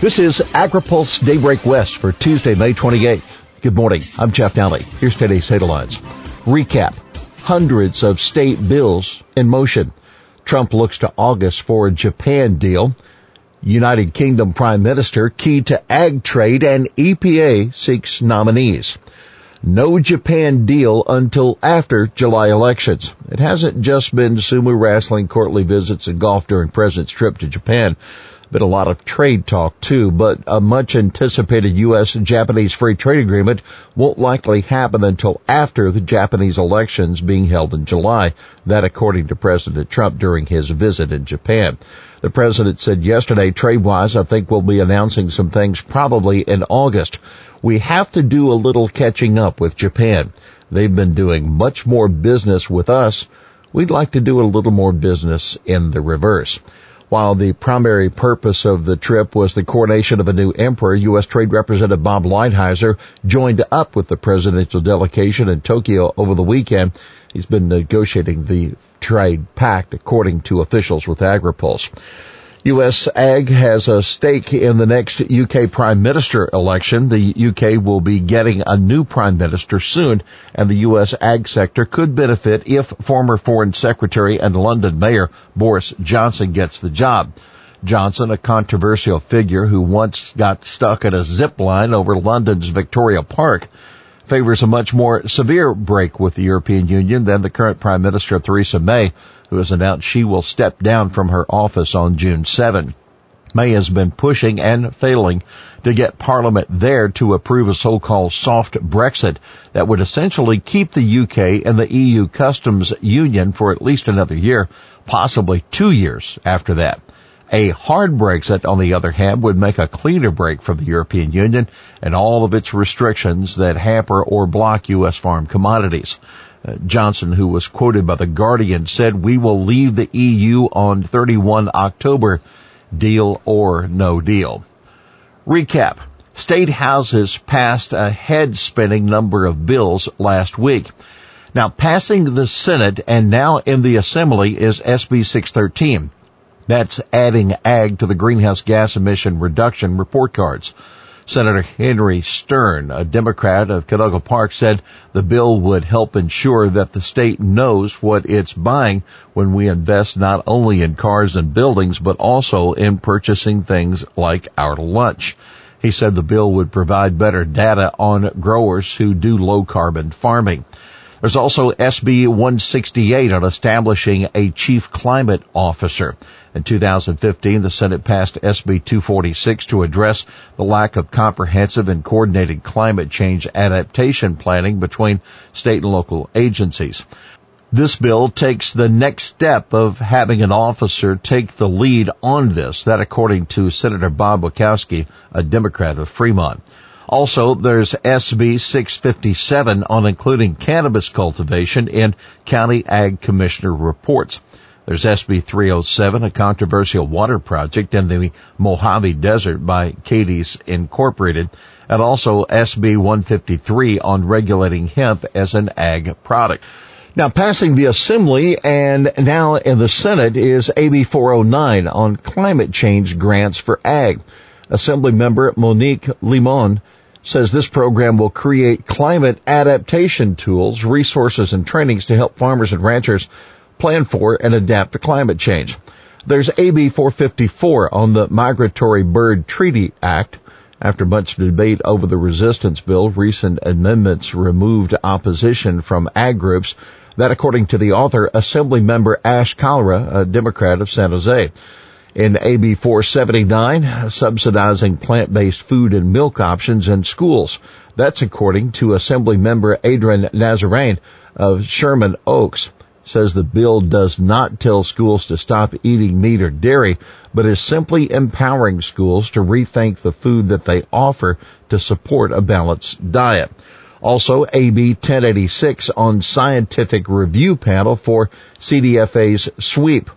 This is AgriPulse Daybreak West for Tuesday, May 28th. Good morning. I'm Jeff Daly. Here's today's headlines. Recap. Hundreds of state bills in motion. Trump looks to August for a Japan deal. United Kingdom Prime Minister key to ag trade and EPA seeks nominees. No Japan deal until after July elections. It hasn't just been sumo wrestling, courtly visits, and golf during President's trip to Japan been a lot of trade talk too, but a much anticipated U.S. Japanese free trade agreement won't likely happen until after the Japanese elections being held in July. That according to President Trump during his visit in Japan. The president said yesterday, trade-wise, I think we'll be announcing some things probably in August. We have to do a little catching up with Japan. They've been doing much more business with us. We'd like to do a little more business in the reverse. While the primary purpose of the trip was the coronation of a new emperor, U.S. Trade Representative Bob Lighthizer joined up with the presidential delegation in Tokyo over the weekend. He's been negotiating the trade pact according to officials with AgriPulse. U.S. Ag has a stake in the next UK Prime Minister election. The UK will be getting a new Prime Minister soon, and the U.S. Ag sector could benefit if former Foreign Secretary and London Mayor Boris Johnson gets the job. Johnson, a controversial figure who once got stuck at a zip line over London's Victoria Park, favors a much more severe break with the European Union than the current Prime Minister Theresa May, who has announced she will step down from her office on June 7. May has been pushing and failing to get Parliament there to approve a so-called soft Brexit that would essentially keep the UK in the EU customs union for at least another year, possibly two years after that. A hard Brexit, on the other hand, would make a cleaner break from the European Union and all of its restrictions that hamper or block U.S. farm commodities. Uh, Johnson, who was quoted by The Guardian, said, we will leave the EU on 31 October, deal or no deal. Recap. State houses passed a head-spinning number of bills last week. Now passing the Senate and now in the Assembly is SB 613. That's adding ag to the greenhouse gas emission reduction report cards. Senator Henry Stern, a Democrat of Canoga Park, said the bill would help ensure that the state knows what it's buying when we invest not only in cars and buildings, but also in purchasing things like our lunch. He said the bill would provide better data on growers who do low carbon farming. There's also SB 168 on establishing a chief climate officer. In 2015, the Senate passed SB 246 to address the lack of comprehensive and coordinated climate change adaptation planning between state and local agencies. This bill takes the next step of having an officer take the lead on this, that according to Senator Bob Wieckowski, a Democrat of Fremont. Also, there's SB 657 on including cannabis cultivation in county ag commissioner reports. There's SB 307, a controversial water project in the Mojave Desert by Cadiz Incorporated, and also SB 153 on regulating hemp as an ag product. Now passing the Assembly and now in the Senate is AB 409 on climate change grants for ag. Assembly member Monique Limon says this program will create climate adaptation tools, resources, and trainings to help farmers and ranchers plan for and adapt to climate change. There's AB 454 on the Migratory Bird Treaty Act. After much debate over the resistance bill, recent amendments removed opposition from ag groups. That according to the author, Assembly member Ash Kalra, a Democrat of San Jose in AB 479, subsidizing plant-based food and milk options in schools. That's according to Assembly member Adrin Nazarian of Sherman Oaks. Says the bill does not tell schools to stop eating meat or dairy, but is simply empowering schools to rethink the food that they offer to support a balanced diet. Also, AB 1086 on scientific review panel for CDFA's SWEEP.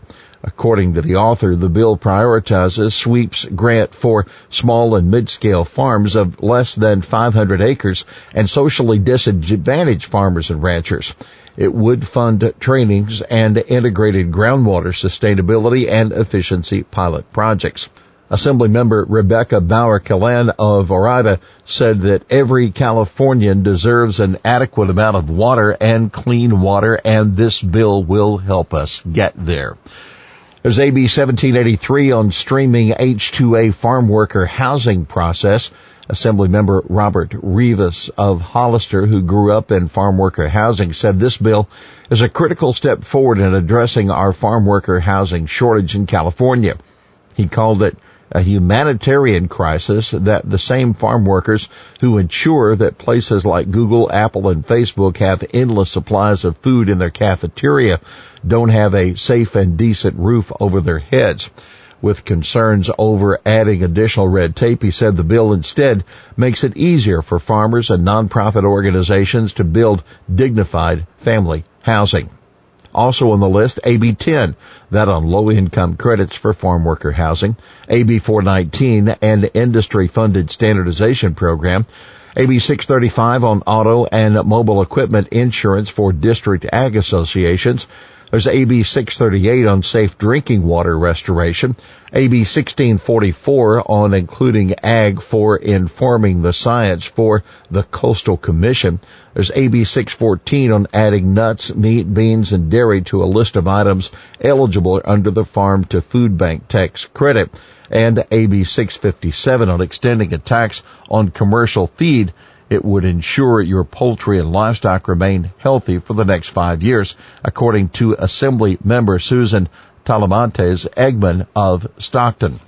According to the author, the bill prioritizes sweeps grant for small and mid-scale farms of less than 500 acres and socially disadvantaged farmers and ranchers. It would fund trainings and integrated groundwater sustainability and efficiency pilot projects. Assemblymember Rebecca Bauer Kahan of Orinda said that every Californian deserves an adequate amount of water and clean water and this bill will help us get there. There's AB 1783 on streaming H-2A farm worker housing process. Assemblymember Robert Rivas of Hollister, who grew up in farm worker housing, said this bill is a critical step forward in addressing our farm worker housing shortage in California. He called it a humanitarian crisis that the same farm workers who ensure that places like Google, Apple, and Facebook have endless supplies of food in their cafeteria don't have a safe and decent roof over their heads. With concerns over adding additional red tape, he said the bill instead makes it easier for farmers and nonprofit organizations to build dignified family housing. Also on the list, AB 10, that on low income credits for farm worker housing, AB 419 and industry funded standardization program, AB 635 on auto and mobile equipment insurance for district ag associations, there's AB 638 on safe drinking water restoration, AB 1644 on including ag for informing the science for the Coastal Commission. There's AB 614 on adding nuts, meat, beans, and dairy to a list of items eligible under the Farm to Food Bank tax credit. And AB 657 on extending a tax on commercial feed it would ensure your poultry and livestock remain healthy for the next five years, according to Assembly member Susan Talamantes Eggman of Stockton.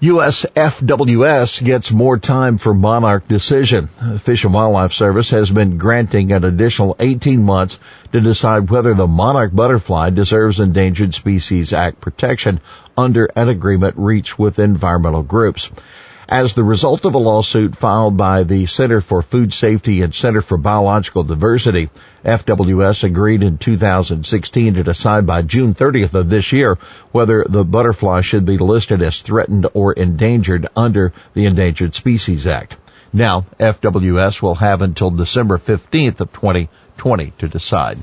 U.S. FWS gets more time for monarch decision. Fish and Wildlife Service has been granting an additional 18 months to decide whether the monarch butterfly deserves Endangered Species Act protection under an agreement reached with environmental groups as the result of a lawsuit filed by the Center for Food Safety and Center for Biological Diversity. FWS agreed in 2016 to decide by June 30th of this year whether the butterfly should be listed as threatened or endangered under the Endangered Species Act. Now, FWS will have until December 15th of 2020 to decide.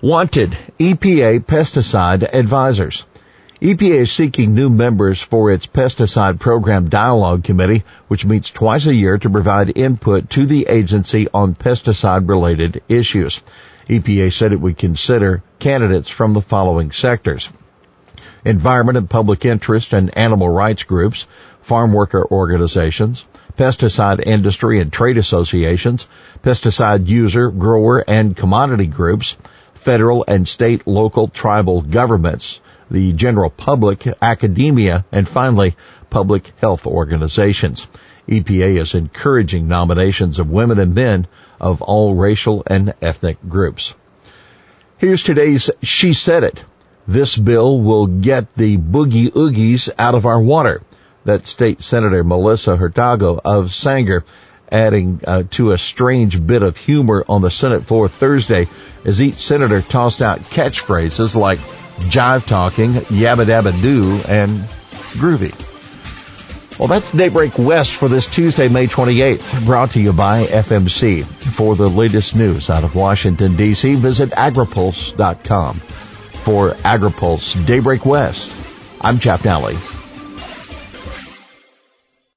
Wanted EPA pesticide advisors. EPA is seeking new members for its pesticide program dialogue committee, which meets twice a year to provide input to the agency on pesticide related issues. EPA said it would consider candidates from the following sectors. Environment and public interest and animal rights groups, farm worker organizations, pesticide industry and trade associations, pesticide user, grower, and commodity groups, federal and state, local, tribal governments, the general public, academia, and finally, public health organizations. EPA is encouraging nominations of women and men of all racial and ethnic groups. Here's today's She Said It. This bill will get the boogie oogies out of our water. That State Senator Melissa Hurtado of Sanger adding uh, to a strange bit of humor on the Senate floor Thursday as each senator tossed out catchphrases like jive talking, yabba dabba doo, and groovy. Well, that's Daybreak West for this Tuesday, May 28th, brought to you by FMC. For the latest news out of Washington, D.C., visit agripulse.com. For AgriPulse Daybreak West, I'm Chap Nally.